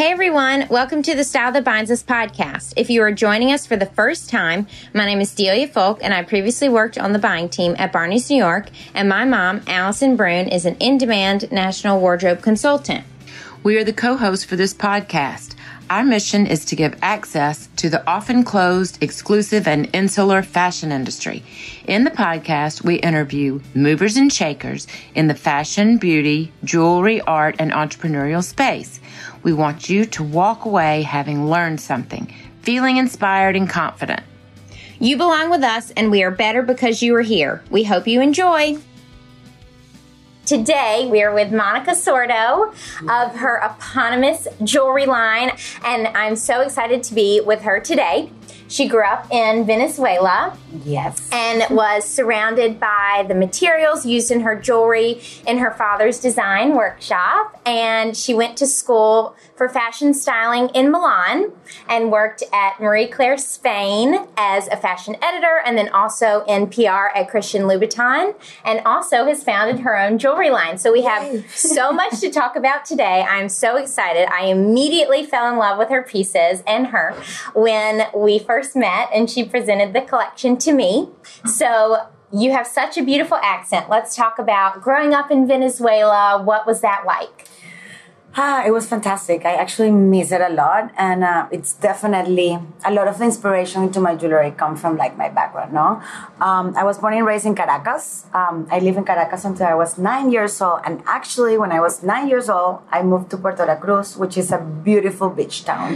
Hey everyone, welcome to the Style That Binds Us podcast. If you are joining us for the first time, my name is Delia Folk and I previously worked on the buying team at Barney's New York and my mom, Allison Brune, is an in-demand national wardrobe consultant. We are the co-hosts for this podcast. Our mission is to give access to the often closed, exclusive, and insular fashion industry. In the podcast, we interview movers and shakers in the fashion, beauty, jewelry, art, and entrepreneurial space. We want you to walk away having learned something, feeling inspired and confident. You belong with us, and we are better because you are here. We hope you enjoy. Today, we are with Monica Sordo of her eponymous jewelry line, and I'm so excited to be with her today. She grew up in Venezuela. Yes. And was surrounded by the materials used in her jewelry in her father's design workshop. And she went to school for fashion styling in Milan and worked at Marie Claire Spain as a fashion editor and then also in PR at Christian Louboutin and also has founded her own jewelry line. So we have so much to talk about today. I'm so excited. I immediately fell in love with her pieces and her when we first first met and she presented the collection to me. So you have such a beautiful accent. Let's talk about growing up in Venezuela. What was that like? Ah, it was fantastic. I actually miss it a lot, and uh, it's definitely a lot of inspiration into my jewelry come from like my background. No, um, I was born and raised in Caracas. Um, I lived in Caracas until I was nine years old, and actually, when I was nine years old, I moved to Puerto La Cruz, which is a beautiful beach town.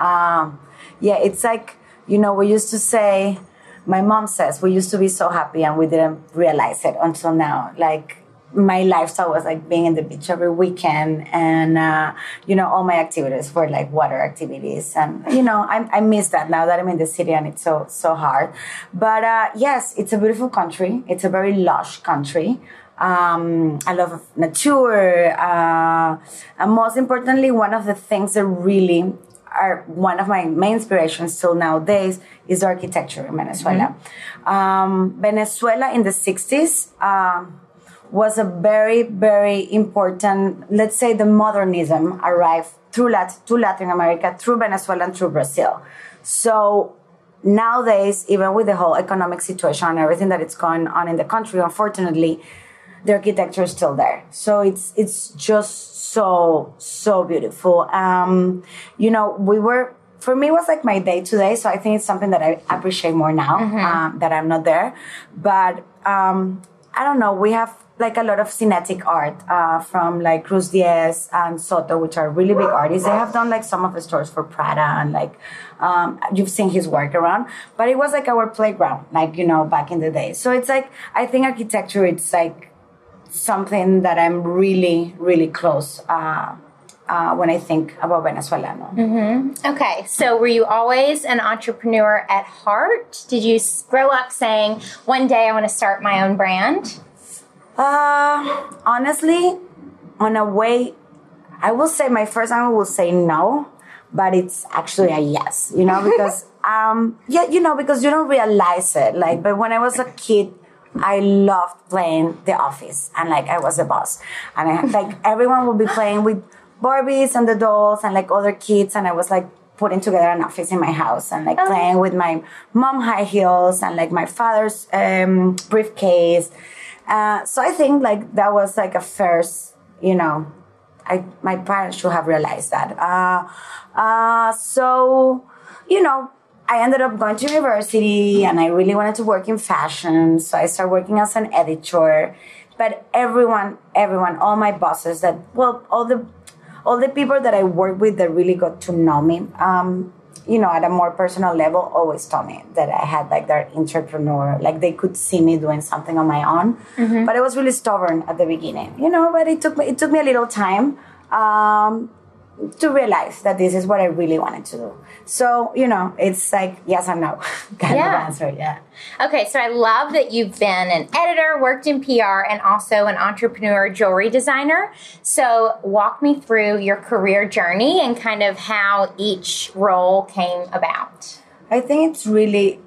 Um, yeah, it's like you know, we used to say, my mom says, we used to be so happy and we didn't realize it until now. Like, my lifestyle was like being in the beach every weekend and uh, you know all my activities were like water activities. And you know I, I miss that now that i'm in the city and it's so so hard. But uh, yes it's a beautiful country. It's a very lush country. Um, I love nature, uh, and most importantly, one of the things that really are one of my main inspirations still nowadays is architecture in Venezuela. Mm-hmm. Um, Venezuela in the 60s um, was a very, very important, let's say the modernism arrived through Lat- to Latin America, through Venezuela and through Brazil. So nowadays, even with the whole economic situation and everything that is going on in the country, unfortunately, the architecture is still there. So it's it's just so so beautiful. Um, you know, we were for me it was like my day today. So I think it's something that I appreciate more now mm-hmm. um, that I'm not there. But um, I don't know. We have like a lot of kinetic art uh, from like Cruz Diez and Soto, which are really big artists. They have done like some of the stores for Prada and like um, you've seen his work around. But it was like our playground, like you know, back in the day. So it's like I think architecture. It's like something that I'm really, really close uh, uh, when I think about Venezuela. Mm-hmm. Okay, so were you always an entrepreneur at heart? Did you grow up saying, one day I want to start my own brand? Uh, honestly, on a way, I will say my first answer will say no, but it's actually a yes, you know, because, um, yeah, you know, because you don't realize it. Like, but when I was a kid, I loved playing The Office, and like I was the boss, and I like everyone would be playing with Barbies and the dolls and like other kids, and I was like putting together an office in my house and like oh. playing with my mom high heels and like my father's um, briefcase. Uh, so I think like that was like a first, you know, I my parents should have realized that. Uh, uh, so you know, I ended up going to university and I really wanted to work in fashion. So I started working as an editor. But everyone, everyone, all my bosses that, well, all the, all the people that I work with that really got to know me, um, you know, at a more personal level, always told me that I had like their entrepreneur, like they could see me doing something on my own. Mm-hmm. But I was really stubborn at the beginning, you know. But it took me, it took me a little time. Um, to realize that this is what I really wanted to do. So, you know, it's like yes and no kind yeah. of answer. Yeah. Okay, so I love that you've been an editor, worked in PR, and also an entrepreneur jewelry designer. So, walk me through your career journey and kind of how each role came about. I think it's really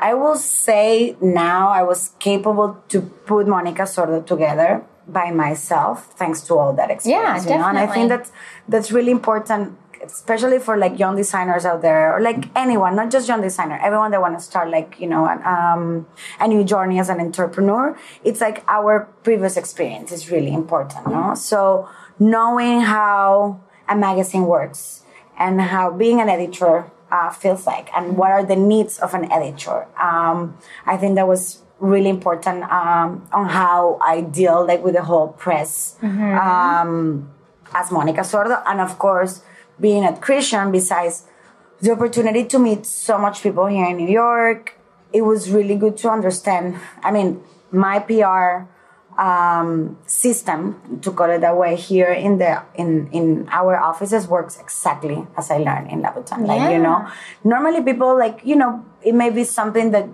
I will say now I was capable to put Monica Sordo together by myself thanks to all that experience yeah, you know? and i think that that's really important especially for like young designers out there or like anyone not just young designer everyone that want to start like you know an, um, a new journey as an entrepreneur. It's like our previous experience is really important no? So knowing how a magazine works and how being an editor uh, feels like and what are the needs of an editor um, i think that was really important um, on how i deal like with the whole press um, as monica sordo and of course being at christian besides the opportunity to meet so much people here in new york it was really good to understand i mean my pr um, system to call it that way here in the in in our offices works exactly as I learned in Louboutin. Like you know, normally people like you know it may be something that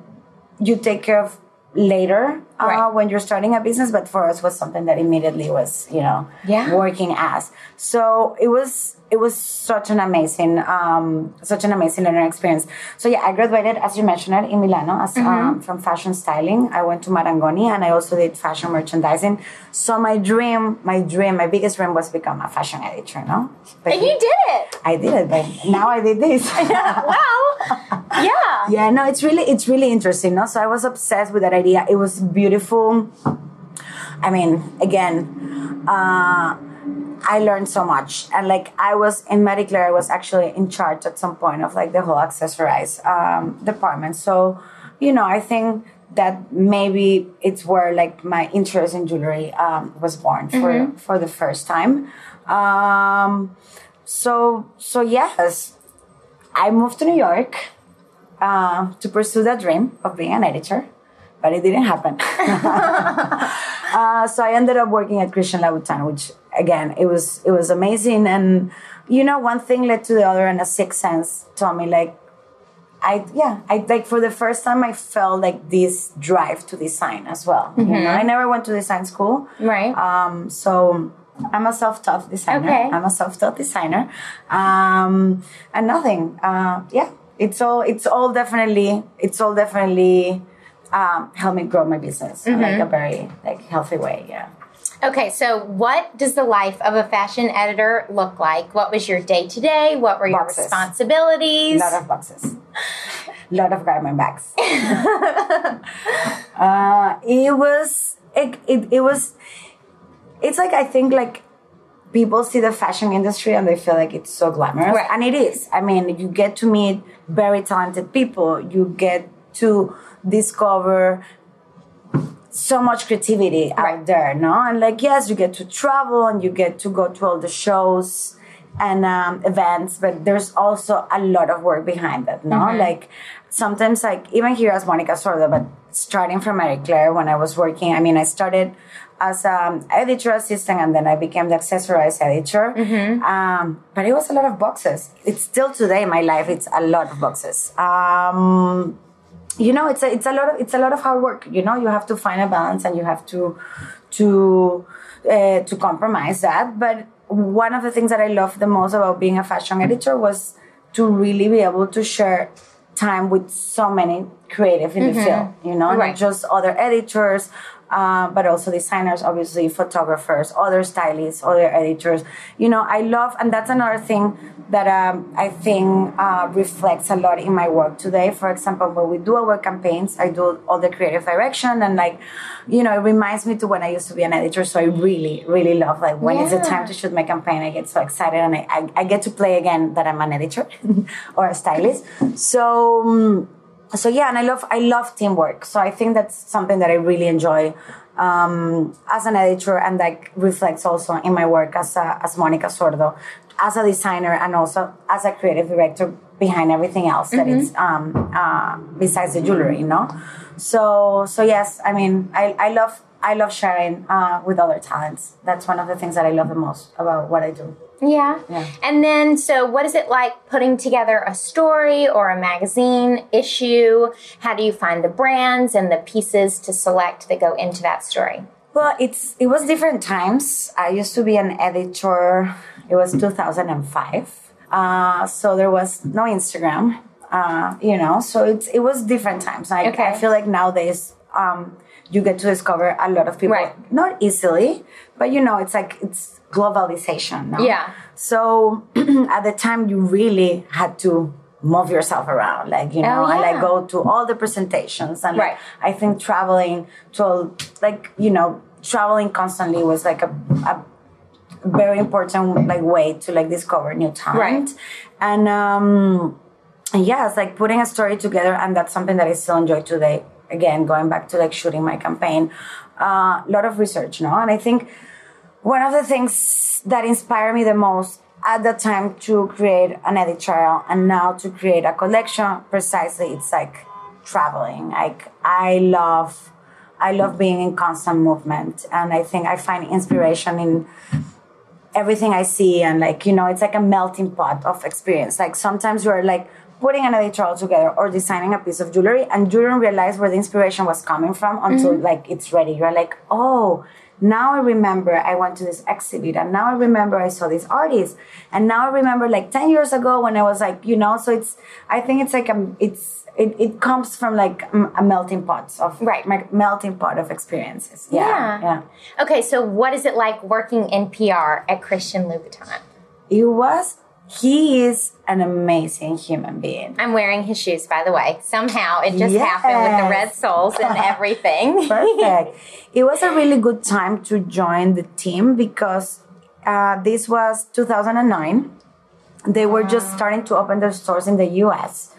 you take care of later uh, Right. when you're starting a business, but for us was something that immediately was you know Yeah. working as. So it was it was such an amazing um, such an amazing learning experience. So yeah, I graduated as you mentioned in Milano as um, from fashion styling. I went to Marangoni and I also did fashion merchandising. So my dream, my dream, my biggest dream was to become a fashion editor. No, but And you did it. I did it, but now I did this. Well, yeah. yeah, no, it's really it's really interesting. No, so I was obsessed with that idea. It was beautiful. I mean, again, uh, I learned so much, and like I was in Marie Claire, I was actually in charge at some point of like the whole accessorized um, department. So, you know, I think that maybe it's where like my interest in jewelry um, was born for for the first time. Um, so so yes, I moved to New York uh, to pursue that dream of being an editor, but it didn't happen. uh, so I ended up working at Christian Louboutin, which again it was it was amazing, and you know one thing led to the other, and a sixth sense told me like. I yeah, I like for the first time I felt like this drive to design as well. You know, I never went to design school, Right. um, so I'm a self-taught designer. Okay. I'm a self-taught designer, um, and nothing. Uh, yeah, it's all. It's all definitely. It's all definitely um, helped me grow my business in like a very like healthy way. Yeah. Okay, so what does the life of a fashion editor look like? What was your day to day? What were your Boxes. responsibilities? lot of boxes lot of garment bags uh, it was it, it, it was it's like i think like people see the fashion industry and they feel like it's so glamorous Right. and it is i mean you get to meet very talented people you get to discover so much creativity out Right. there, no? And like, yes, you get to travel and you get to go to all the shows and um, events, but there's also a lot of work behind that, no? Like, sometimes, like, even here as Monica Sordo, but starting from Marie Claire when I was working, I mean, I started as um, editor assistant and then I became the accessorized editor. Um, but it was a lot of boxes. It's still today in my life, it's a lot of boxes. Um, you know it's a, it's a lot of it's a lot of hard work you know? You have to find a balance and you have to to uh, to compromise that. But one of the things that i love the most about being a fashion editor was to really be able to share time with so many creative in the field you know? Right. not just other editors uh, but also designers obviously photographers other stylists other editors. You know i love and that's another thing that um, i think uh, reflects a lot in my work today. For example when we do our campaigns i do all the creative direction and like you know it reminds me to when i used to be an editor. So i really really love like when it's the time to shoot my campaign? I get so excited and i, I, I get to play again that i'm an editor or a stylist. So um, so yeah and i love i love teamwork. So i think that's something that i really enjoy um, as an editor and like reflects also in my work as a, as monica sordo as a designer and also as a creative director behind everything else that it's um, uh, besides the jewelry you know so so yes i mean i, I love i love sharing uh, with other talents. That's one of the things that i love the most about what i do Yeah. Yeah. And then, so what is it like putting together a story or a magazine issue? How do you find the brands and the pieces to select that go into that story? Well, it's it was different times. I used to be an editor. It was 2005. Uh, so there was no Instagram. Uh, you know, so it's it was different times. Like Okay. I feel like nowadays um, you get to discover a lot of people. Right. Not easily, but you know, it's like it's globalization. No? Yeah. So at the time, you really had to move yourself around, like you know, Oh, and like go to all the presentations, and like, I think traveling to like you know traveling constantly was like a, a very important like way to like discover new talent Right. and um and yeah it's like putting a story together and that's something that i still enjoy today again going back to like shooting my campaign a lot of research no and i think one of the things that inspired me the most at the time to create an editorial and now to create a collection precisely it's like traveling like i love i love being in constant movement and i think i find inspiration in everything I see and like you know it's like a melting pot of experience. Like sometimes you're like putting an editorial together or designing a piece of jewelry and you don't realize where the inspiration was coming from until mm-hmm. like it's ready. You're like, oh, now I remember I went to this exhibit and now I remember I saw this artist and now I remember like 10 years ago when I was like, you know, so it's, I think it's like, a, it's, it, it comes from like a melting pot of Right. me- melting pot of experiences. Yeah. Yeah. yeah. Okay, so what is it like working in PR at Christian Louboutin? It was, he is an amazing human being. I'm wearing his shoes, by the way. Somehow it just happened with the red soles and everything. Perfect. it was a really good time to join the team because uh, this was 2009. They were just starting to open their stores in the US.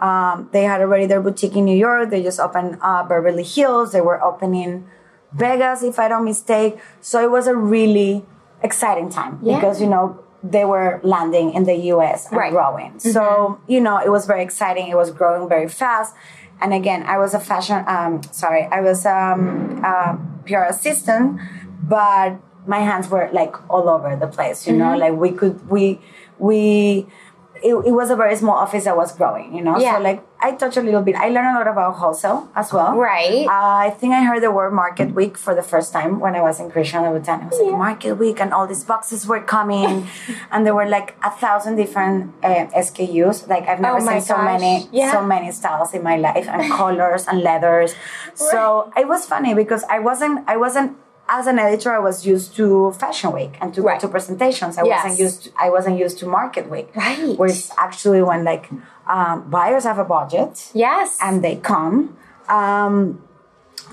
Um, they had already their boutique in New York. They just opened uh, Beverly Hills. They were opening Vegas, if I don't mistake. So it was a really exciting time Yeah. because, you know, they were landing in the US and Right. growing. So, you know, it was very exciting. It was growing very fast. And again, I was a fashion, um, sorry, I was um, a PR assistant, but my hands were like all over the place, you know, like we could, we, we, it, it was a very small office that was growing, you know? Yeah. So like I touched a little bit. I learned a lot about wholesale as well. Right. Uh, I think I heard the word market week for the first time when I was in Christian Louboutin. I was like, market week, and all these boxes were coming, and there were like a thousand different uh, SKUs. Like I've never Oh seen so many, Yeah. so many styles in my life, and colors and leathers. So it was funny because I wasn't, I wasn't. As an editor, I was used to Fashion Week and to Right. to presentations. I Yes. wasn't used. To, I wasn't used to Market Week, Right. Where it's actually when like um, buyers have a budget, Yes. and they come um,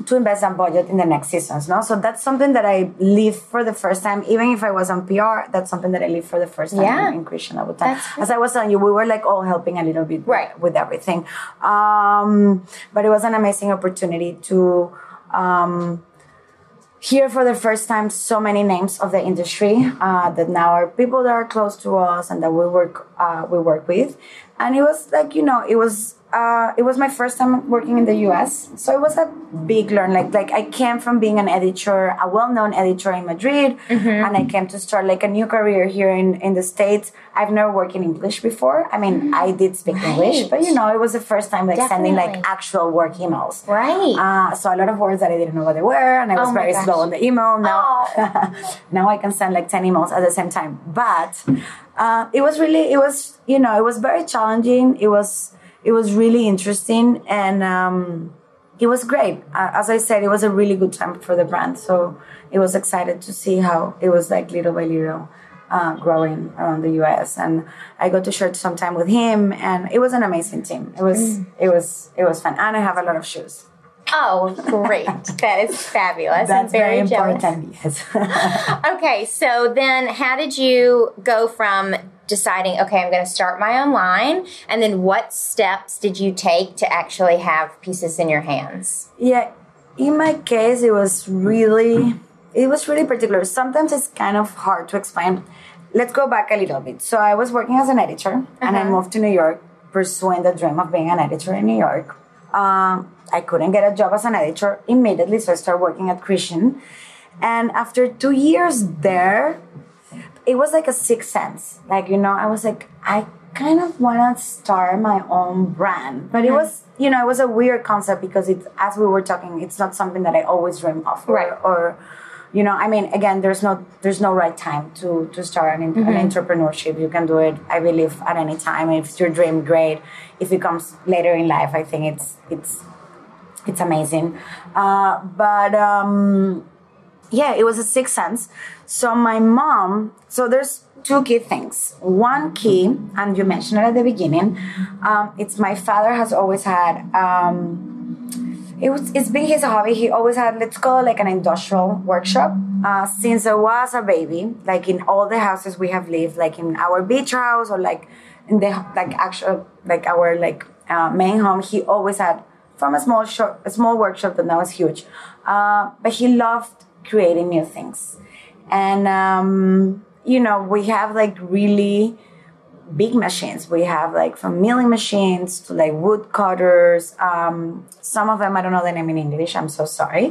to invest on budget in the next seasons. No, so that's something that I live for the first time. Even if I was on PR, that's something that I live for the first time Yeah. in, in Christian Louboutin. That's As I was telling you, we were like all helping a little bit Right. with everything. Um, but it was an amazing opportunity to. Um, hear for the first time so many names of the industry uh, that now are people that are close to us and that we work uh, we work with. And it was like you know it was uh, it was my first time working in the US so it was a big learn like like I came from being an editor a well-known editor in Madrid and I came to start like a new career here in, in the States I've never worked in English before I mean I did speak English but you know it was the first time like sending like actual work emails right. uh, so a lot of words that I didn't know what they were, and I was Oh very gosh. slow on the email. Now, Oh. now I can send like ten emails at the same time. But uh, it was really, it was you know, it was very challenging. It was, it was really interesting, and um, it was great. Uh, as I said, it was a really good time for the brand. So it was excited to see how it was like little by little. Uh, growing around the U.S. and I got to share some time with him, and it was an amazing team. It was, Mm. it was, it was fun, and I have a lot of shoes. oh, great. that is fabulous. That's I'm very, very, important. Yes. Okay, so then how did you go from deciding, okay, I'm going to start my own line, and then what steps did you take to actually have pieces in your hands? yeah. In my case, it was really, it was really particular. Sometimes it's kind of hard to explain. Let's go back a little bit. So I was working as an editor, and I moved to New York, pursuing the dream of being an editor in New York. Um, I couldn't get a job as an editor immediately, so I started working at Christian. And after two years there, it was like a sixth sense. Like, you know, I was like, I kind of want to start my own brand. But it was, you know, it was a weird concept because it's, as we were talking, it's not something that I always dream of. Or, Right. or you know, I mean, again, there's no, there's no right time to, to start an, an entrepreneurship. You can do it, I believe, at any time. If it's your dream, great. If it comes later in life, I think it's, it's, It's amazing. Uh, but um, yeah, it was a sixth sense. So my mom, so there's two key things. One key, and you mentioned it at the beginning, um, it's my father has always had. Um, it was, it's been his hobby. He always had, let's call it like an industrial workshop. Uh, since I was a baby, like in all the houses we have lived, like in our beach house or like in the like actual like our like uh, main home, he always had from a small shop, a small workshop that now is huge. Uh, but he loved creating new things, and um, you know we have like really big machines. We have like from milling machines to like wood cutters. Um, some of them I don't know the name in English. I'm so sorry.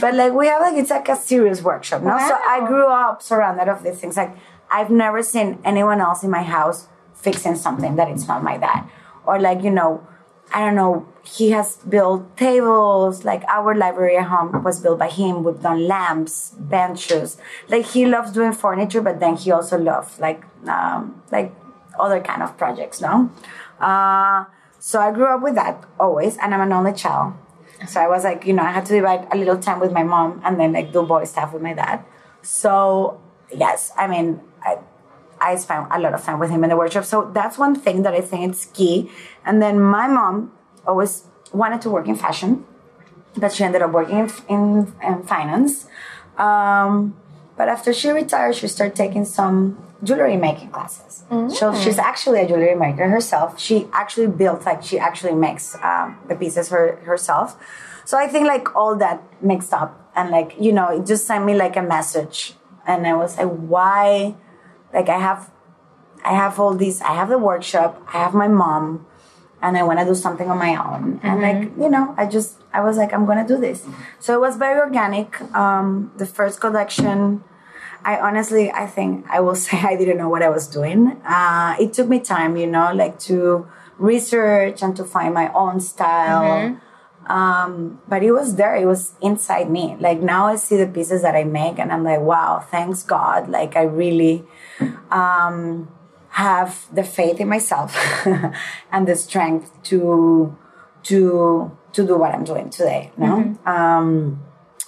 but like we have like it's like a serious workshop. No? So I grew up surrounded of these things. Like I've never seen anyone else in my house fixing something that it's not my dad. Or like, you know, I don't know, he has built tables, like our library at home was built by him. We've done lamps, benches. Like he loves doing furniture, but then he also loves like um, like other kind of projects, no? Uh, so I grew up with that always, and I'm an only child. So I was like, you know, I had to divide a little time with my mom and then like do boy stuff with my dad. So yes, I mean, I, I spent a lot of time with him in the workshop. So that's one thing that I think it's key. And then my mom always wanted to work in fashion, but she ended up working in, in, in finance. Um, but after she retired, she started taking some jewelry making classes. So she's actually a jewelry maker herself. She actually built, like, she actually makes um, the pieces her, herself. So I think, like, all that mixed up and, like, you know, it just sent me, like, a message. And I was like, why? Like, I have, I have all these, I have the workshop, I have my mom, and I want to do something on my own. And like, you know, I just, I was like, I'm going to do this. So it was very organic. Um, the first collection, I honestly, I think I will say I didn't know what I was doing. Uh, it took me time, you know, like to research and to find my own style. Um, but it was there. It was inside me. Like now I see the pieces that I make and I'm like, wow, thanks God. Like I really, um, have the faith in myself and the strength to, to, to do what I'm doing today. No? Um,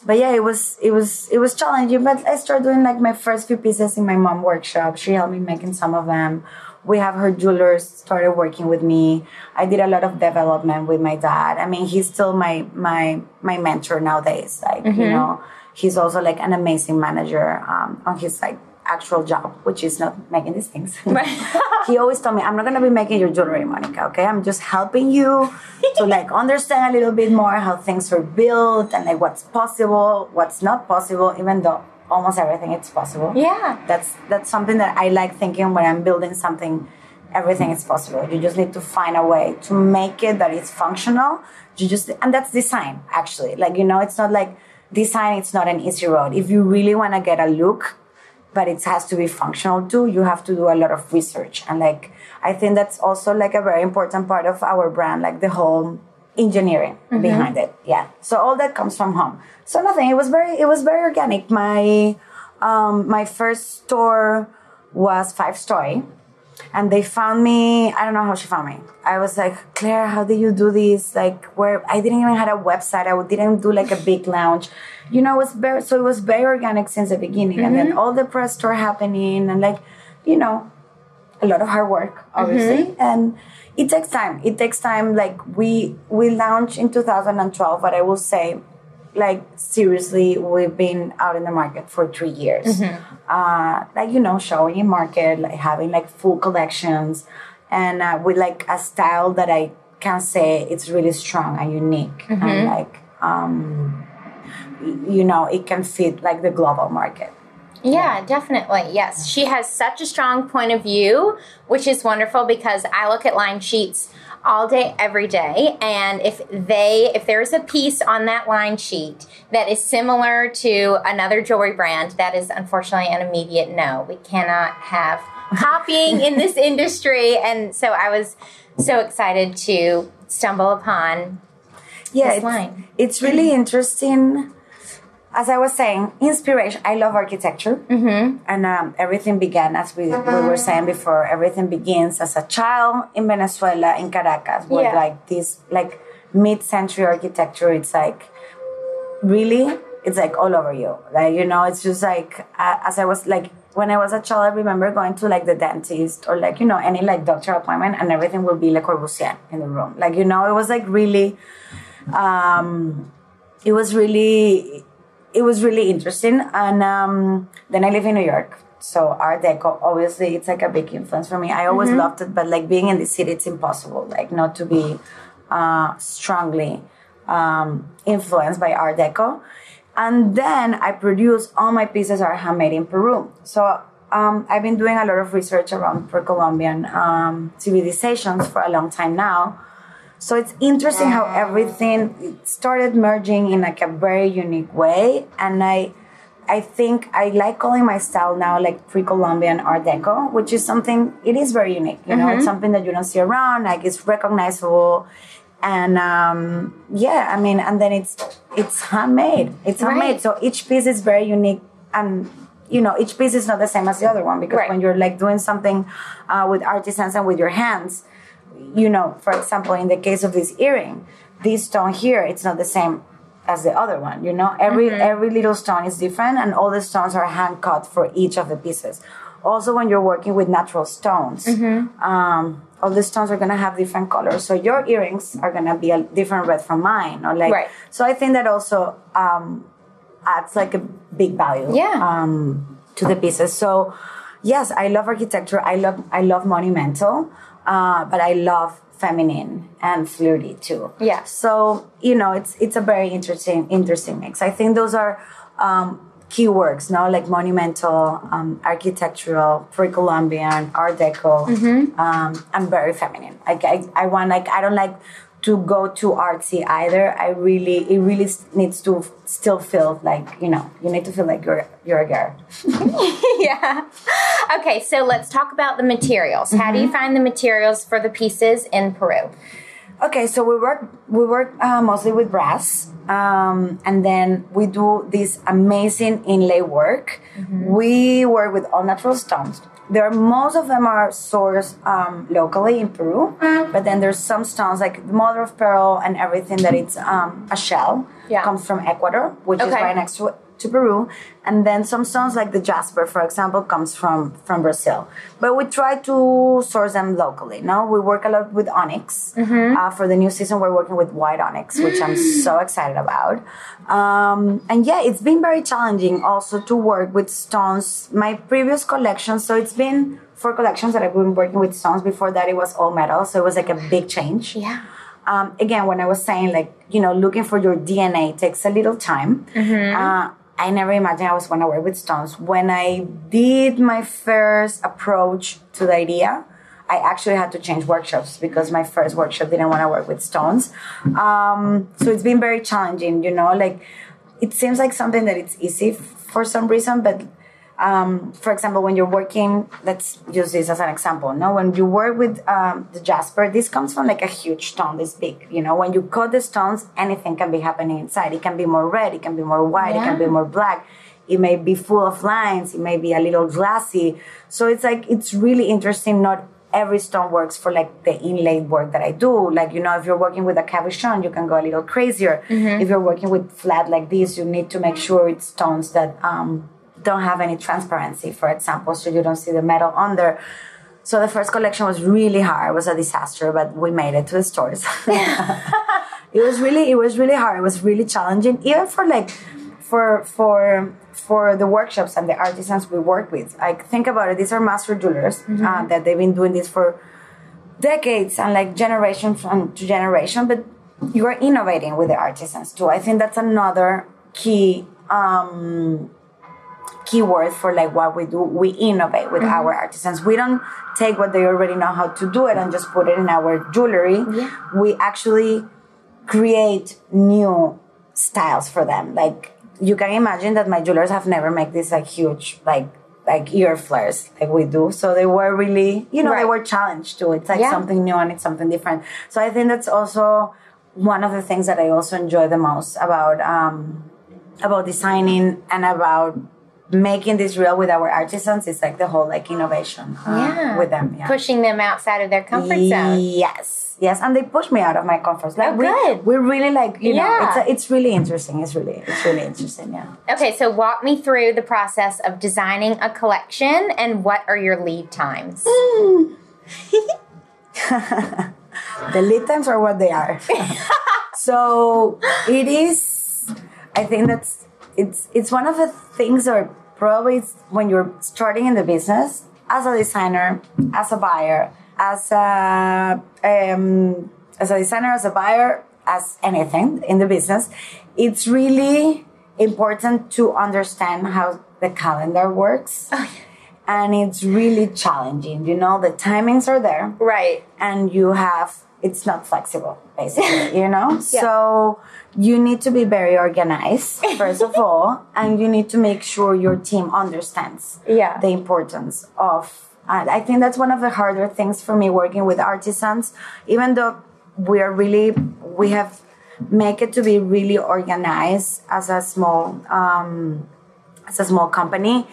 but yeah, it was it was it was challenging. But I started doing like my first few pieces in my mom workshop. She helped me making some of them. We have her jewelers started working with me. I did a lot of development with my dad. I mean, he's still my my my mentor nowadays. Like you know, he's also like an amazing manager um, on his like actual job, which is not making these things. he always told me, I'm not gonna be making your jewelry, Monica, okay? I'm just helping you to like understand a little bit more how things were built and like what's possible, what's not possible, even though almost everything is possible. Yeah. That's that's something that I like thinking when I'm building something, everything is possible. You just need to find a way to make it that it's functional. You just and that's design actually. Like, you know, it's not like design, it's not an easy road. If you really wanna get a look, but it has to be functional too. You have to do a lot of research. And like, I think that's also like a very important part of our brand, like the whole engineering behind it. Yeah. So all that comes from home. So nothing, it was very, it was very organic. My, um, my first store was Fivestory and they found me i don't know how she found me i was like claire how did you do this like where i didn't even have a website i didn't do like a big launch you know it was very so it was very organic since the beginning. And then all the press store happening and like you know a lot of hard work obviously. And it takes time. It takes time. Like we we launched in 2012 but i will say like seriously we've been out in the market for three years. Uh, like you know showing in market like having like full collections. And uh, with like a style that i can say it's really strong and unique. And like um, you know it can fit like the global market Yeah, definitely. Yes. She has such a strong point of view, which is wonderful because I look at line sheets all day, every day. And if they, if there's a piece on that line sheet that is similar to another jewelry brand, that is unfortunately an immediate no. We cannot have copying in this industry. And so I was so excited to stumble upon yeah This it's, line. it's really interesting as i was saying inspiration i love architecture mm-hmm. and um, everything began as we, we were saying before everything begins as a child in venezuela in caracas with Yeah. like this like mid-century architecture. It's like really, it's like all over you. Like you know, it's just like uh, as I was like when I was a child, I remember going to like the dentist or like you know any like doctor appointment, and everything would be like Corbusier in the room. Like you know, it was like really, um, it was really, it was really interesting. And um, then I live in New York, so Art Deco obviously it's like a big influence for me. I always Mm-hmm. loved it, but like being in the city, it's impossible. Like not to be uh, strongly um, influenced by Art Deco. And then I produce all my pieces are handmade in Peru. So um, I've been doing a lot of research around pre-Columbian um, civilizations for a long time now. So it's interesting how everything started merging in like a very unique way, and I, I think I like calling my style now like pre-Columbian Art Deco, which is something it is very unique. You know, it's something that you don't see around. Like it's recognizable, and um, yeah, I mean, and then it's it's handmade. It's handmade, Right. so each piece is very unique and. You know, each piece is not the same as the other one because Right. when you're like doing something uh, with artisans and with your hands, you know, for example, in the case of this earring, this stone here, it's not the same as the other one. You know, every every little stone is different, and all the stones are hand cut for each of the pieces. Also, when you're working with natural stones, um, all the stones are gonna have different colors. So your earrings are gonna be a different red from mine, or like. Right. So I think that also um, adds like a big value Yeah. um, to the pieces. So yes, I love architecture. I love I love monumental, uh, but I love feminine and flirty too. Yeah. So you know, it's it's a very interesting interesting mix. I think those are. Um, key works no like monumental um, architectural pre-columbian art deco um, i'm very feminine like I, I want like i don't like to go too artsy either i really it really needs to still feel like you know you need to feel like you're you're a girl yeah. Okay, so let's talk about the materials. How do you find the materials for the pieces in Peru? Okay, so we work we work uh, mostly with brass, um, and then we do this amazing inlay work. We work with all natural stones. There, most of them are sourced um, locally in Peru, but then there's some stones like the mother of pearl and everything that it's um, a shell Yeah. comes from Ecuador, which is right next to to Peru, and then some stones like the jasper, for example, comes from from Brazil. But we try to source them locally. No, we work a lot with onyx. Uh, for the new season, we're working with white onyx, which I'm so excited about. Um, and yeah, it's been very challenging also to work with stones. My previous collection, so it's been four collections that I've been working with stones. Before that, it was all metal, so it was like a big change Yeah. um, again, when I was saying like you know looking for your DNA takes a little time. Uh, I never imagined I was going to work with stones. When I did my first approach to the idea, I actually had to change workshops because my first workshop didn't want to work with stones. Um, so it's been very challenging, you know. Like it seems like something that it's easy f- for some reason, but um, for example, when you're working, let's use this as an example. No, when you work with um, the jasper, this comes from like a huge stone, this big. You know, when you cut the stones, anything can be happening inside. It can be more red, it can be more white, it can be more black. It may be full of lines. It may be a little glassy. So it's like it's really interesting. Not every stone works for like the inlay work that I do. Like you know, if you're working with a cabochon, you can go a little crazier. If you're working with flat like this, you need to make sure it's stones that um, don't have any transparency, for example, so you don't see the metal under. So the first collection was really hard. It was a disaster, but we made it to the stores. it was really, it was really hard. It was really challenging, even for like, for for for the workshops and the artisans we work with. Like think about it. These are master jewelers uh, that they've been doing this for decades and like generation from to generation. But you are innovating with the artisans too. I think that's another key um, keyword for like what we do. We innovate with our artisans. We don't take what they already know how to do it and just put it in our jewelry. We actually create new styles for them. Like you can imagine that my jewelers have never made this like huge like like ear flares like we do. So they were really you know they were challenged too. It's like Yeah. something new and it's something different. So I think that's also one of the things that I also enjoy the most about um about designing and about making this real with our artisans is like the whole like innovation uh, Yeah. with them. Yeah. Pushing them outside of their comfort zone. Yes, yes, and they push me out of my comfort zone. Like Oh, we, good. We're really like you know, it's a, it's really interesting. It's really it's really interesting. Yeah. Okay, so walk me through the process of designing a collection and what are your lead times? the lead times are what they are. so it is. I think that's it's it's one of the things or probably it's when you're starting in the business as a designer, as a buyer, as a um, as a designer, as a buyer, as anything in the business. It's really important to understand how the calendar works. And it's really challenging. You know, the timings are there Right. and you have it's not flexible basically you know? So you need to be very organized first of all and you need to make sure your team understands Yeah. the importance of and i think that's one of the harder things for me working with artisans even though we are really we have make it to be really organized as a small um, as a small company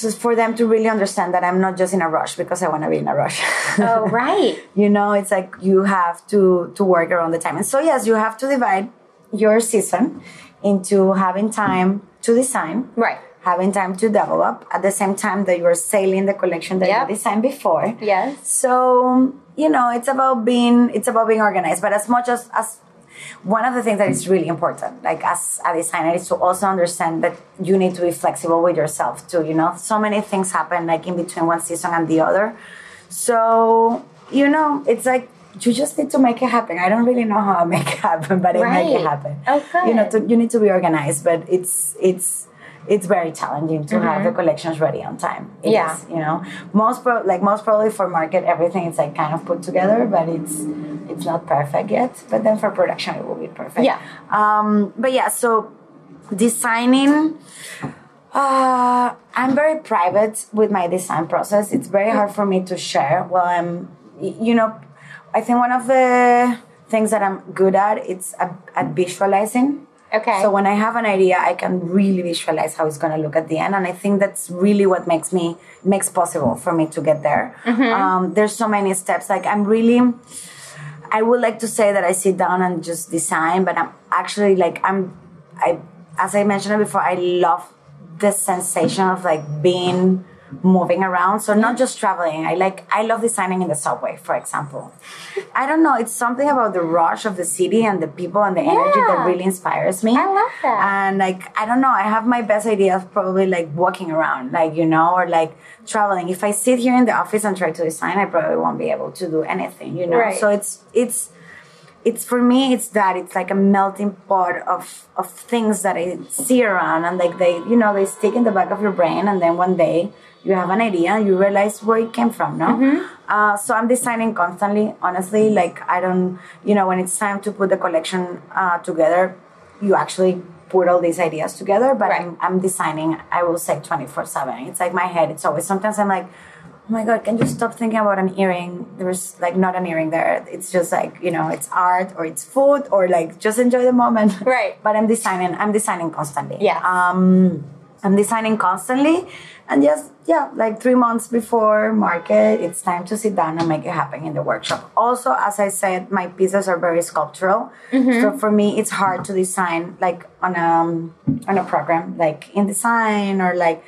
just for them to really understand that i'm not just in a rush because i want to be in a rush Oh, right. you know it's like you have to to work around the time and so yes you have to divide your season into having time to design Right. having time to develop at the same time that you're sailing the collection that Yep. you designed before Yes. so you know it's about being it's about being organized but as much as as one of the things that is really important like as a designer is to also understand that you need to be flexible with yourself too you know? So many things happen like in between one season and the other. So you know it's like you just need to make it happen. I don't really know how i make it happen but i make it happen. Good. you know to, you need to be organized but it's it's it's very challenging to have the collections ready on time It Mm-hmm. Yeah. is, you know most pro- like most probably for market everything is like kind of put together but it's it's not perfect yet but then for production it will be perfect Yeah. um but yeah so designing uh, I'm very private with my design process. It's very hard for me to share. Well, I'm, you know, I think one of the things that I'm good at it's at, at visualizing. Okay. So when I have an idea, I can really visualize how it's going to look at the end, and I think that's really what makes me makes possible for me to get there. Um, there's so many steps. Like I'm really. I would like to say that I sit down and just design, but I'm actually like I'm I as I mentioned before, I love the sensation of like being moving around. So not just traveling. I like I love designing in the subway, for example. I don't know, it's something about the rush of the city and the people and the energy that really inspires me. I love that. And like I don't know, I have my best ideas probably like walking around, like you know, or like traveling. If I sit here in the office and try to design, I probably won't be able to do anything, you know. Right. So it's it's it's for me it's that it's like a melting pot of of things that I see around and like they you know they stick in the back of your brain and then one day you have an idea you realize where it came from no? Uh, so I'm designing constantly honestly like I don't you know when it's time to put the collection uh, together you actually put all these ideas together but Right. I'm, I'm designing I will say 24 7 it's like my head it's always sometimes I'm like oh my god can you stop thinking about an earring? There's like not an earring there. It's just like you know it's art or it's food or like just enjoy the moment. Right. but i'm designing i'm designing constantly. Yeah um i'm designing constantly and just yeah like three months before market it's time to sit down and make it happen in the workshop. Also as i said my pieces are very sculptural. So for me it's hard to design like on a on a program like InDesign or like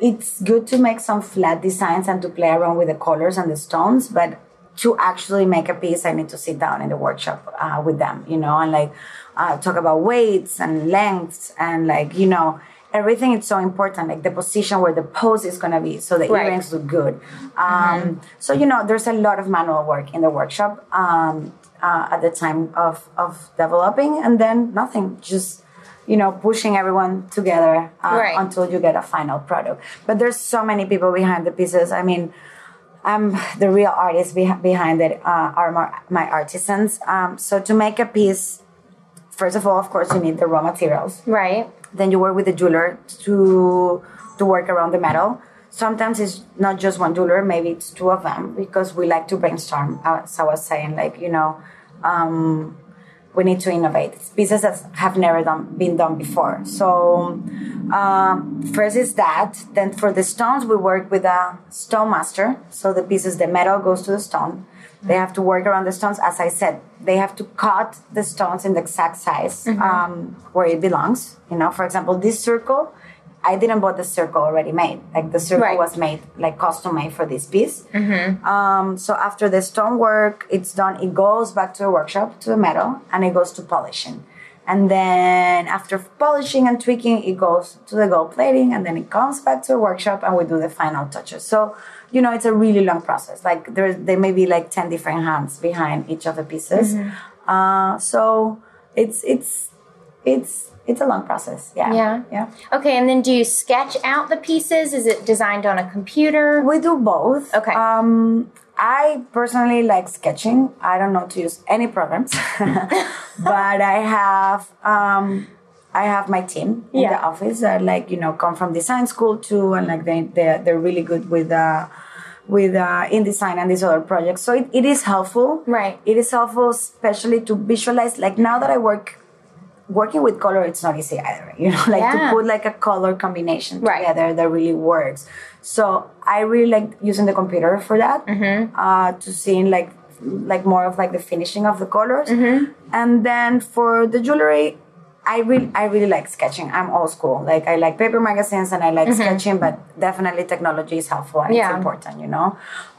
it's good to make some flat designs and to play around with the colors and the stones but to actually make a piece i need to sit down in the workshop uh, with them you know and like uh, talk about weights and lengths and like you know everything is so important like the position where the pose is going to be so the Right. earrings look good um, so you know there's a lot of manual work in the workshop um, uh, at the time of, of developing and then nothing just you know pushing everyone together uh, Right. until you get a final product but there's so many people behind the pieces i mean I'm the real artist beh- behind it uh, are my, my artisans. Um, so to make a piece, first of all, of course, you need the raw materials. Right. Then you work with the jeweler to to work around the metal. Sometimes it's not just one jeweler, maybe it's two of them because we like to brainstorm. Uh, As I was saying, like you know, um, we need to innovate. It's pieces that have never done, been done before. So um, first is that. Then for the stones, we work with a stone master. So the pieces, the metal goes to the stone. They have to work around the stones. As I said, they have to cut the stones in the exact size um, where it belongs. You know, for example, this circle, I didn't bought the circle already made. Like the circle Right. was made, like custom made for this piece. Um, so after the stone work, it's done. It goes back to the workshop to the metal, and it goes to polishing. And then after polishing and tweaking, it goes to the gold plating, and then it comes back to the workshop, and we do the final touches. So you know, it's a really long process. Like there, there may be like ten different hands behind each of the pieces. Uh, so it's it's it's it's a long process. Yeah. Yeah. Yeah. Okay, and then do you sketch out the pieces? Is it designed on a computer? We do both. Okay. Um, I personally like sketching. I don't know to use any programs, but I have um, I have my team in Yeah. the office that like you know come from design school too, and like they they they're really good with uh, with uh, InDesign and these other projects. So it, it is helpful. Right. It is helpful, especially to visualize. Like now that I work working with color it's not easy either you know like Yeah. to put like a color combination Right. together that really works so i really like using the computer for that Mm-hmm. uh, to seeing like like more of like the finishing of the colors Mm-hmm. and then for the jewelry i really i really like sketching i'm old school like i like paper magazines and i like sketching but definitely technology is helpful and Mm-hmm. Yeah. it's important you know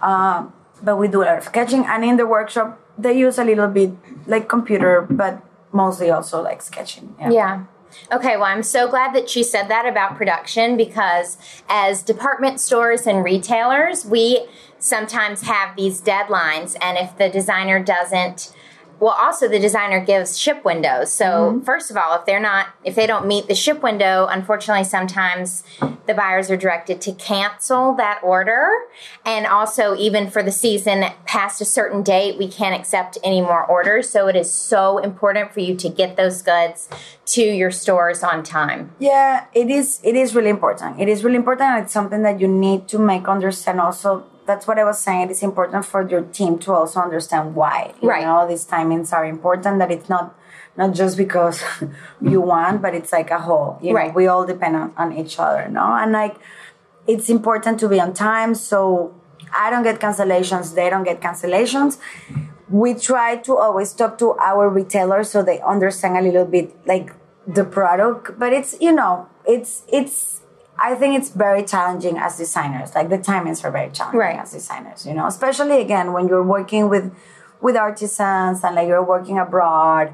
uh, but we do a lot of sketching and in the workshop they use a little bit like computer but mostly also like sketching yeah, Yeah. Okay, well, I'm so glad that she said that about production because as department stores and retailers, we sometimes have these deadlines, and if the designer doesn't, well, also the designer gives ship windows. So, mm-hmm. first of all, if they're not, if they don't meet the ship window, unfortunately, sometimes the buyers are directed to cancel that order. And also, even for the season past a certain date, we can't accept any more orders. So, it is so important for you to get those goods to your stores on time. Yeah, it is it is really important it is really important it's something that you need to make understand also that's what i was saying it is important for your team to also understand why you Right. know these timings are important that it's not not just because you want but it's like a whole you know Right. we all depend on, on each other no and like it's important to be on time so i don't get cancellations they don't get cancellations we try to always talk to our retailers so they understand a little bit like the product but it's you know it's it's i think it's very challenging as designers. Like the timings are very challenging Right. as designers you know? Especially again when you're working with with artisans and like you're working abroad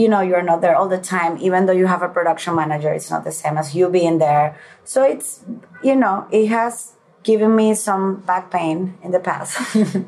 you know you're not there all the time even though you have a production manager it's not the same as you being there. So it's you know it has given me some back pain in the past.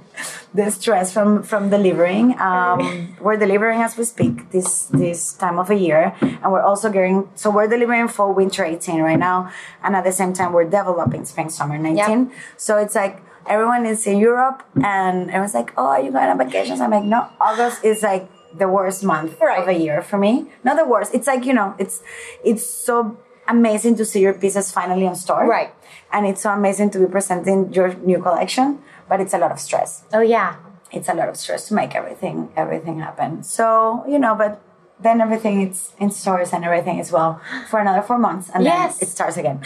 The stress from from delivering. Um, we're delivering as we speak this this time of a year. And we're also getting so we're delivering fall winter 18 right now. And at the same time we're developing spring summer 19 so it's like everyone is in europe and everyone's like oh are you going on vacations? I'm like no august is like the worst month Right. of a year for me. Not the worst. It's like you know it's it's so amazing to see your pieces finally on store Right. and it's so amazing to be presenting your new collection but it's a lot of stress Oh, yeah. it's a lot of stress to make everything everything happen so you know but then everything is in stores and everything as well for another four months and Yes. then it starts again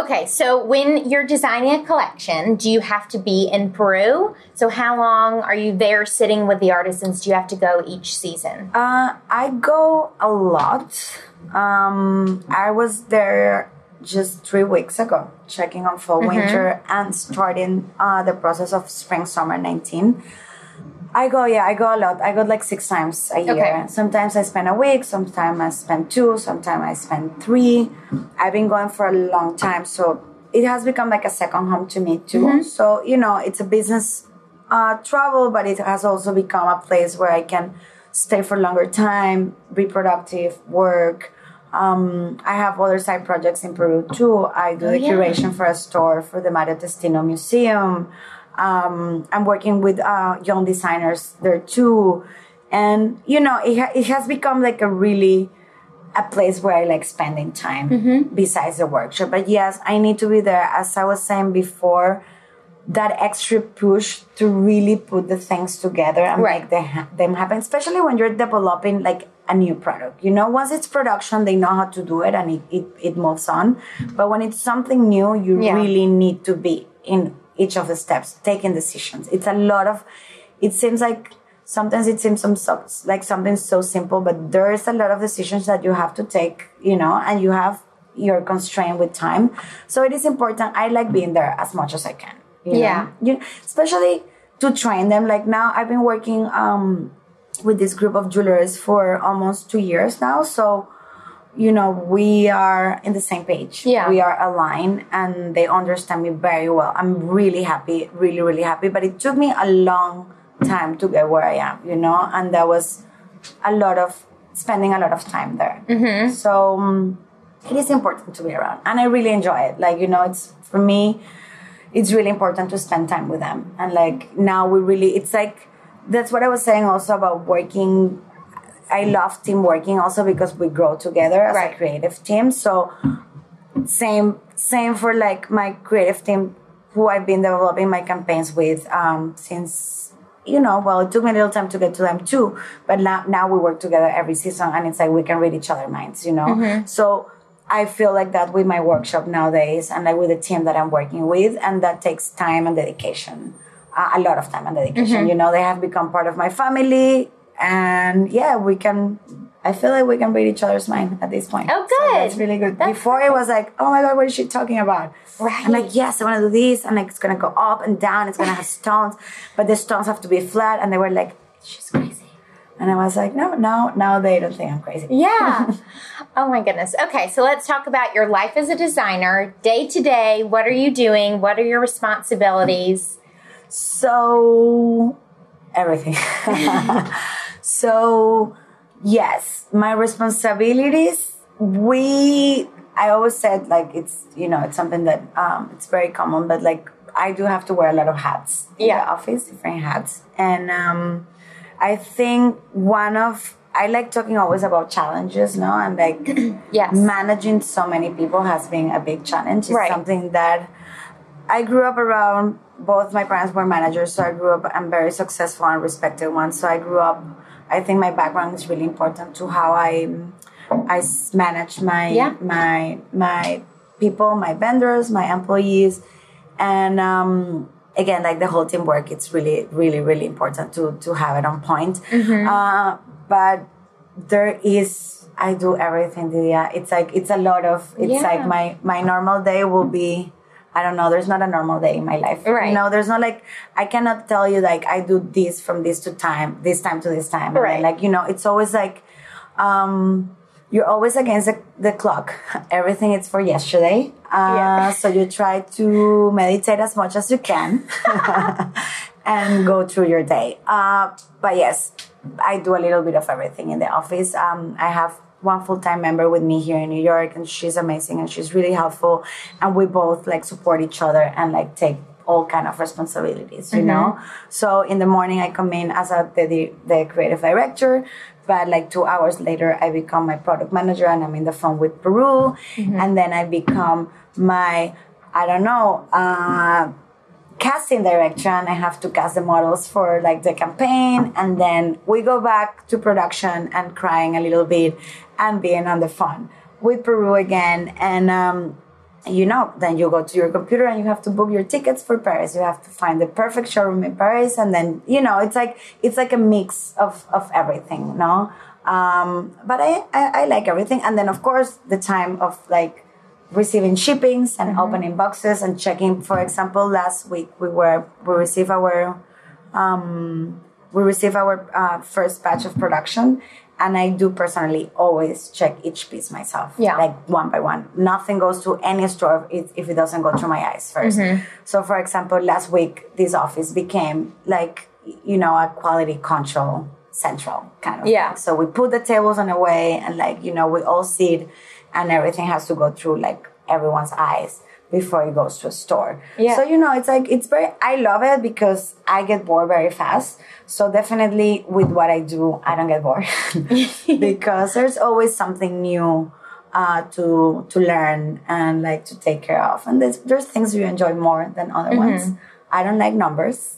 Okay, so when you're designing a collection, do you have to be in Peru? So, how long are you there sitting with the artisans? Do you have to go each season? uh, i go a lot um, i was there just three weeks ago checking on fall winter and starting uh, the process of spring summer 19 I go, yeah, I go a lot. I go like six times a year. Okay. Sometimes I spend a week, sometimes I spend two, sometimes I spend three. I've been going for a long time, so it has become like a second home to me too. So, you know, it's a business uh, travel, but it has also become a place where I can stay for longer time, be productive, work. Um, I have other side projects in Peru too. I do the yeah. curation for a store for the Mario Testino Museum um, I'm working with uh, young designers there too, and you know it, ha- it has become like a really a place where I like spending time besides the workshop. But yes, I need to be there. As I was saying before, that extra push to really put the things together and Right. make the, them happen, especially when you're developing like a new product. You know, once it's production, they know how to do it and it, it, it moves on. But when it's something new, you Yeah. really need to be in each of the steps, taking decisions. It's a lot of, it seems like sometimes it seems some like something so simple, but there's a lot of decisions that you have to take, you know, and you have, you're constrained with time. So it is important. I like being there as much as I can. You know? Yeah. You, especially to train them. Like now I've been working, um, with this group of jewelers for almost two years now. So, you know, we are in the same page. Yeah. We are aligned and they understand me very well. I'm really happy, really, really happy. But it took me a long time to get where I am, you know, and that was a lot of spending a lot of time there. Mm-hmm. So um, it is important to be around and I really enjoy it. Like, you know, it's for me, it's really important to spend time with them. And like now we really, it's like, that's what I was saying also about working. I love team working also because we grow together as Right. a creative team. So same, same for like my creative team who I've been developing my campaigns with um, since, you know, well, it took me a little time to get to them too. But now, now we work together every season and it's like we can read each other minds, you know? So I feel like that with my workshop nowadays and like with the team that I'm working with. And that takes time and dedication, a lot of time and dedication. Mm-hmm. You know, they have become part of my family. And yeah, we can, I feel like we can read each other's mind at this point. Oh, So good. that's really good. That's Before it was like, oh my God, what is she talking about? Right. I'm like, yes, I want to do this. And like, it's going to go up and down. It's going to have stones, but the stones have to be flat. And they were like, she's crazy. And I was like, no, no, now they don't think I'm crazy. Yeah. oh my goodness. Okay, so let's talk about your life as a designer, day to day. What are you doing? What are your responsibilities? So, everything. so, yes, my responsibilities, we, I always said like it's, you know, it's something that um, it's very common, but like I do have to wear a lot of hats in Yeah. the office, different hats. And um, I think one of, I like talking always about challenges, no? And like, Yes. managing so many people has been a big challenge. It's Right. something that I grew up around. Both my parents were managers, so I grew up and very successful and respected ones. So I grew up. I think my background is really important to how I I manage my Yeah. my my people, my vendors, my employees, and um, again, like the whole teamwork. It's really, really, really important to to have it on point. Uh, but there is I do everything, Delia. It's like it's a lot of. It's Yeah. like my my normal day will be. I don't know. There's not a normal day in my life. Right. You know, there's not like I cannot tell you like I do this from this to time, this time to this time. Then, Right. like you know, it's always like um, you're always against the, the clock. Everything is for yesterday. Uh, Yeah. So you try to meditate as much as you can and go through your day. Uh, but yes, I do a little bit of everything in the office. Um, I have one full-time member with me here in New York and she's amazing and she's really helpful. And we both like support each other and like take all kind of responsibilities you know? So in the morning i come in as a the, the creative director but like two hours later i become my product manager and i'm in the phone with peru. And then i become my i don't know uh casting direction. I have to cast the models for like the campaign and then we go back to production and crying a little bit and being on the phone with Peru again. And um you know then you go to your computer and you have to book your tickets for Paris. You have to find the perfect showroom in Paris and then you know it's like it's like a mix of of everything no? Um but I, I I like everything. And then of course the time of like receiving shippings and opening boxes and checking. For example, last week we were we received our um, we received our uh, first batch of production, and I do personally always check each piece myself, Yeah. like one by one. Nothing goes to any store if, if it doesn't go through my eyes 1st So, for example, last week this office became like you know a quality control central kind of Yeah. thing. So we put the tables on a way and like, you know, we all sit and everything has to go through like everyone's eyes before it goes to a store. Yeah. So, you know, it's like, it's very, I love it because I get bored very fast. So definitely with what I do, I don't get bored because there's always something new uh, to to learn and like to take care of. And there's, there's things you enjoy more than other ones. I don't like numbers.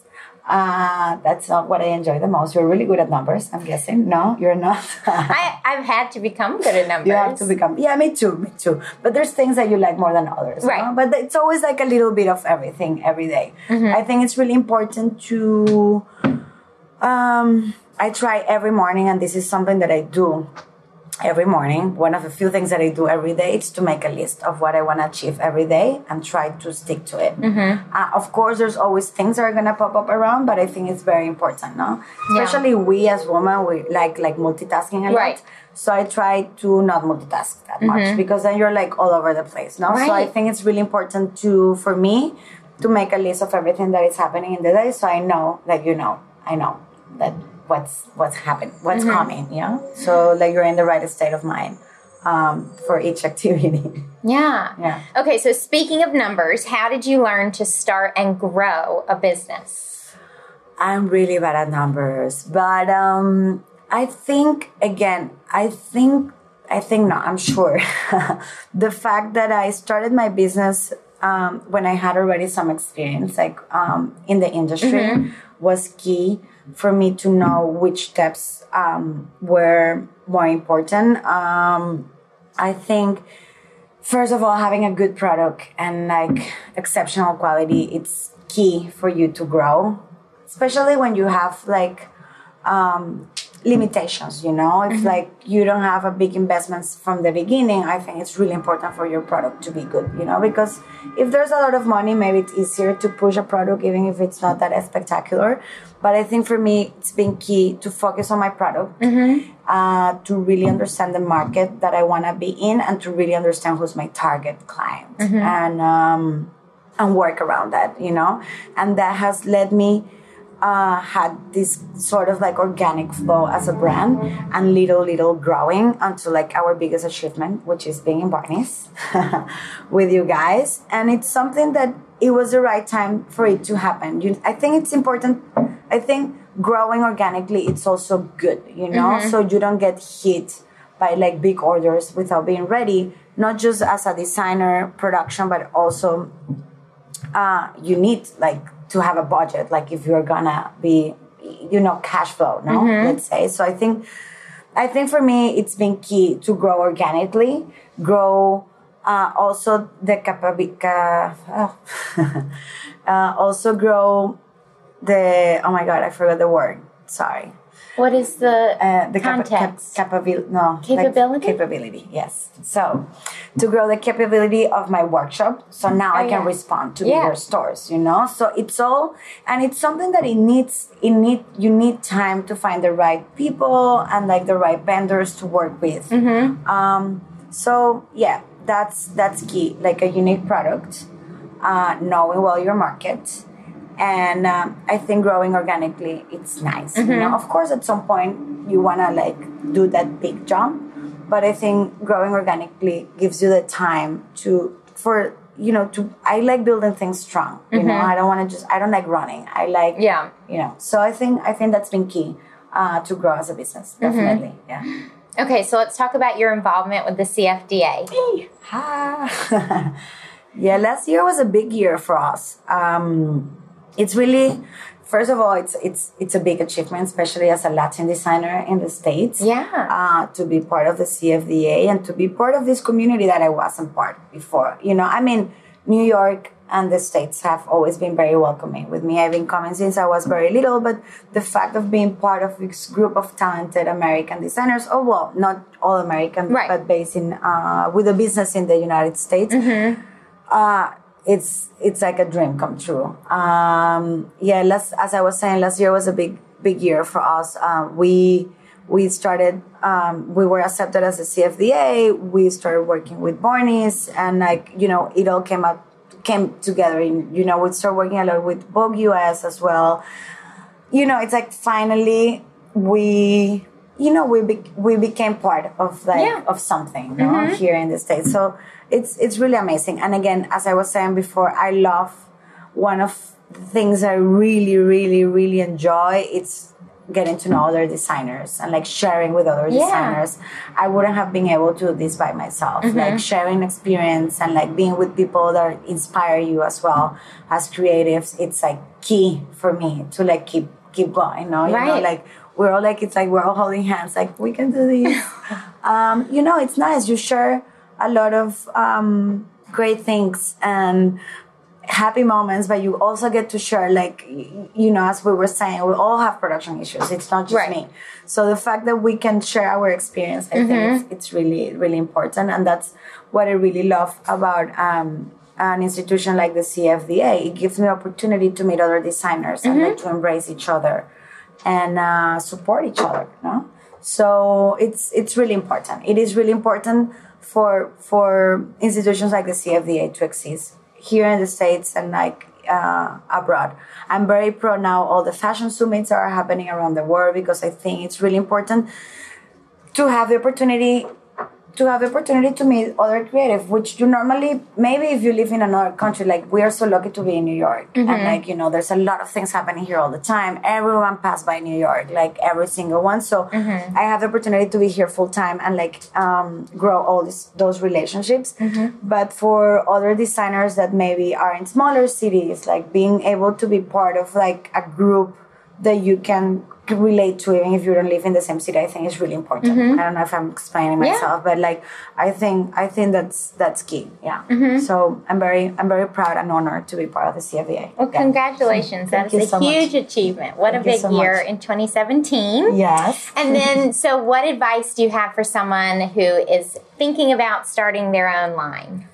Uh, that's not what I enjoy the most. You're really good at numbers, I'm guessing. No, you're not. I, I've had to become good at numbers. you have to become. Yeah, me too, me too. But there's things that you like more than others. Right. no? But it's always like a little bit of everything every day. I think it's really important to. Um, I try every morning, and this is something that I do every morning. One of the few things that I do every day is to make a list of what I want to achieve every day and try to stick to it. Uh, of course, there's always things that are gonna pop up around, but I think it's very important, no? Yeah. Especially we as women, we like like multitasking a Right. lot. So I try to not multitask that much because then you're like all over the place, no? So I think it's really important to for me to make a list of everything that is happening in the day, so I know that you know, I know that what's what's happening, what's coming, yeah. So like you're in the right state of mind um, for each activity. Yeah. Yeah. Okay, so speaking of numbers, how did you learn to start and grow a business? I'm really bad at numbers, but um, I think again, I think I think no, I'm sure. the fact that I started my business um, when I had already some experience, like um, in the industry, was key for me to know which steps um, were more important. Um, I think first of all having a good product and like exceptional quality it's key for you to grow especially when you have like um, limitations you know? If like you don't have a big investments from the beginning. I think it's really important for your product to be good you know? Because if there's a lot of money maybe it's easier to push a product even if it's not that spectacular. But i think for me it's been key to focus on my product uh, to really understand the market that I want to be in and to really understand who's my target client and um, and work around that, you know, and that has led me uh, had this sort of like organic flow as a brand and little little growing until like our biggest achievement, which is being in Barneys with you guys, and it's something that it was the right time for it to happen. You, I think it's important. I think growing organically it's also good you know so you don't get hit by like big orders without being ready not just as a designer production but also uh, you need like to have a budget like if you're gonna be you know cash flow no? Let's say. So i think i think for me it's been key to grow organically grow uh, also the capability uh, uh, also grow the oh my god i forgot the word. Sorry What is the uh, the capa- cap- context? capability no like Capability? capability yes so to grow the capability of my workshop so now i Oh, can yeah. respond to Yeah. bigger stores you know so it's all and it's something that it needs it need you need time to find the right people and like the right vendors to work with Mm-hmm. um so yeah that's that's key like a unique product uh, knowing well your market and um, i think growing organically it's nice you know of course at some point you want to like do that big jump but i think growing organically gives you the time to for you know to i like building things strong you know i don't want to just i don't like running i like Yeah. you know so i think i think that's been key uh, to grow as a business definitely yeah Okay, so let's talk about your involvement with the CFDA. Ha. yeah, last year was a big year for us. Um, it's really, first of all, it's it's it's a big achievement, especially as a Latin designer in the states. Yeah. Uh, to be part of the CFDA and to be part of this community that I wasn't part before. You know, I mean, New York and the states have always been very welcoming with me. I've been coming since I was very little, but the fact of being part of this group of talented American designers, oh well, not all American, Right. but based in uh, with a business in the United States, uh, it's it's like a dream come true. Um, yeah, last, as I was saying, last year was a big big year for us. Uh, we we started um, we were accepted as a CFDA. We started working with Barneys, and like you know, it all came up came together. And, you know, we started working a lot with Vogue US as well. You know, it's like finally we you know we be- we became part of like Yeah. of something you know, mm-hmm. here in the states. So it's it's really amazing. And again, as I was saying before, I love one of the things I really really really enjoy. It's getting to know other designers and like sharing with other Yeah. designers, I wouldn't have been able to do this by myself. Mm-hmm. Like sharing experience and like being with people that inspire you as well as creatives, it's like key for me to like keep keep going. You know, Right. like we're all like it's like we're all holding hands, like we can do this. um, you know, it's nice. You share a lot of um, great things and happy moments, but you also get to share, like, you know, as we were saying, we all have production issues. It's not just Right. me. So the fact that we can share our experience, I think it's, it's really, really important. And that's what I really love about um, an institution like the CFDA. It gives me opportunity to meet other designers and like to embrace each other and uh, support each other. No, so it's it's really important. It is really important for for institutions like the CFDA to exist here in the states and like uh, abroad. I'm very pro now all the fashion summits are happening around the world because I think it's really important to have the opportunity to have the opportunity to meet other creative which you normally maybe if you live in another country like we are so lucky to be in new york. And mm-hmm. like you know there's a lot of things happening here all the time. Everyone passed by new york like every single one. So mm-hmm. i have the opportunity to be here full time and like um, grow all this, those relationships. Mm-hmm. But for other designers that maybe are in smaller cities like being able to be part of like a group that you can relate to even if you don't live in the same city i think is really important i don't know if i'm explaining Mm-hmm. Yeah. myself but like i think i think that's that's key yeah Mm-hmm. so i'm very i'm very proud and honored to be part of the CFDA Well, Yeah. congratulations. That is a so much. huge achievement. What Thank a big so year much. in 2017. yes And then, so what advice do you have for someone who is thinking about starting their own line?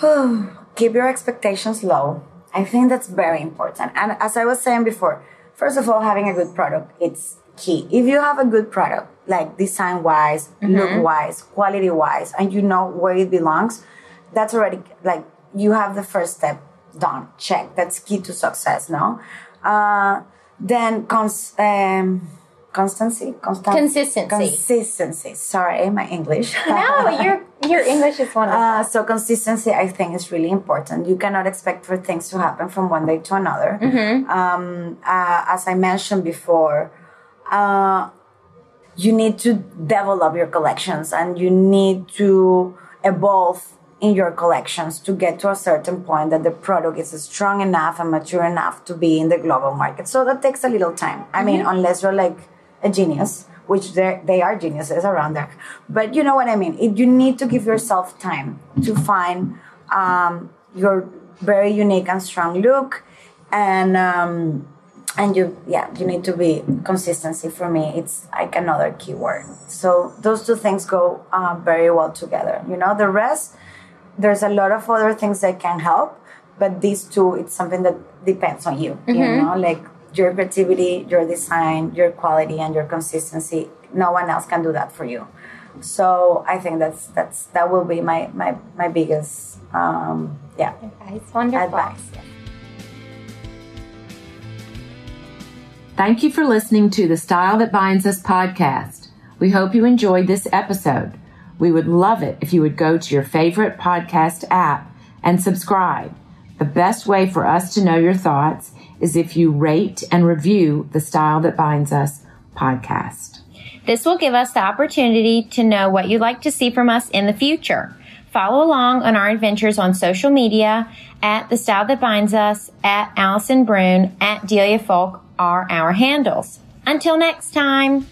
keep your expectations low. I think that's very important. And as I was saying before, first of all, having a good product, it's key. If you have a good product, like design wise, look wise, quality wise, and you know where it belongs, that's already like you have the first step done. Check. That's key to success, no? Uh, then cons- um, constancy, constant- Consistency. consistency. Sorry, my English. No, your your English is wonderful. Uh, so consistency, I think, is really important. You cannot expect for things to happen from one day to another. Um, uh, as I mentioned before, uh, you need to develop your collections and you need to evolve in your collections to get to a certain point that the product is strong enough and mature enough to be in the global market. So that takes a little time. I mean, unless you're like a genius, which they're- geniuses around there. But you know what I mean? It, you need to give yourself time to find um, your very unique and strong look. And um, and you yeah you need to be consistency for me. It's like another keyword. So those two things go uh, very well together you know? The rest there's a lot of other things that can help but these two it's something that depends on you you know? Like your creativity your design your quality and your consistency no one else can do that for you so i think that's that's that will be my my my biggest um yeah It's wonderful. advice Thank you for listening to the Style That Binds Us podcast. We hope you enjoyed this episode. We would love it if you would go to your favorite podcast app and subscribe. The best way for us to know your thoughts is if you rate and review the Style That Binds Us podcast. This will give us the opportunity to know what you'd like to see from us in the future. Follow along on our adventures on social media at The Style That Binds Us, at Allison Brune, at Delia Folk are our handles. Until next time.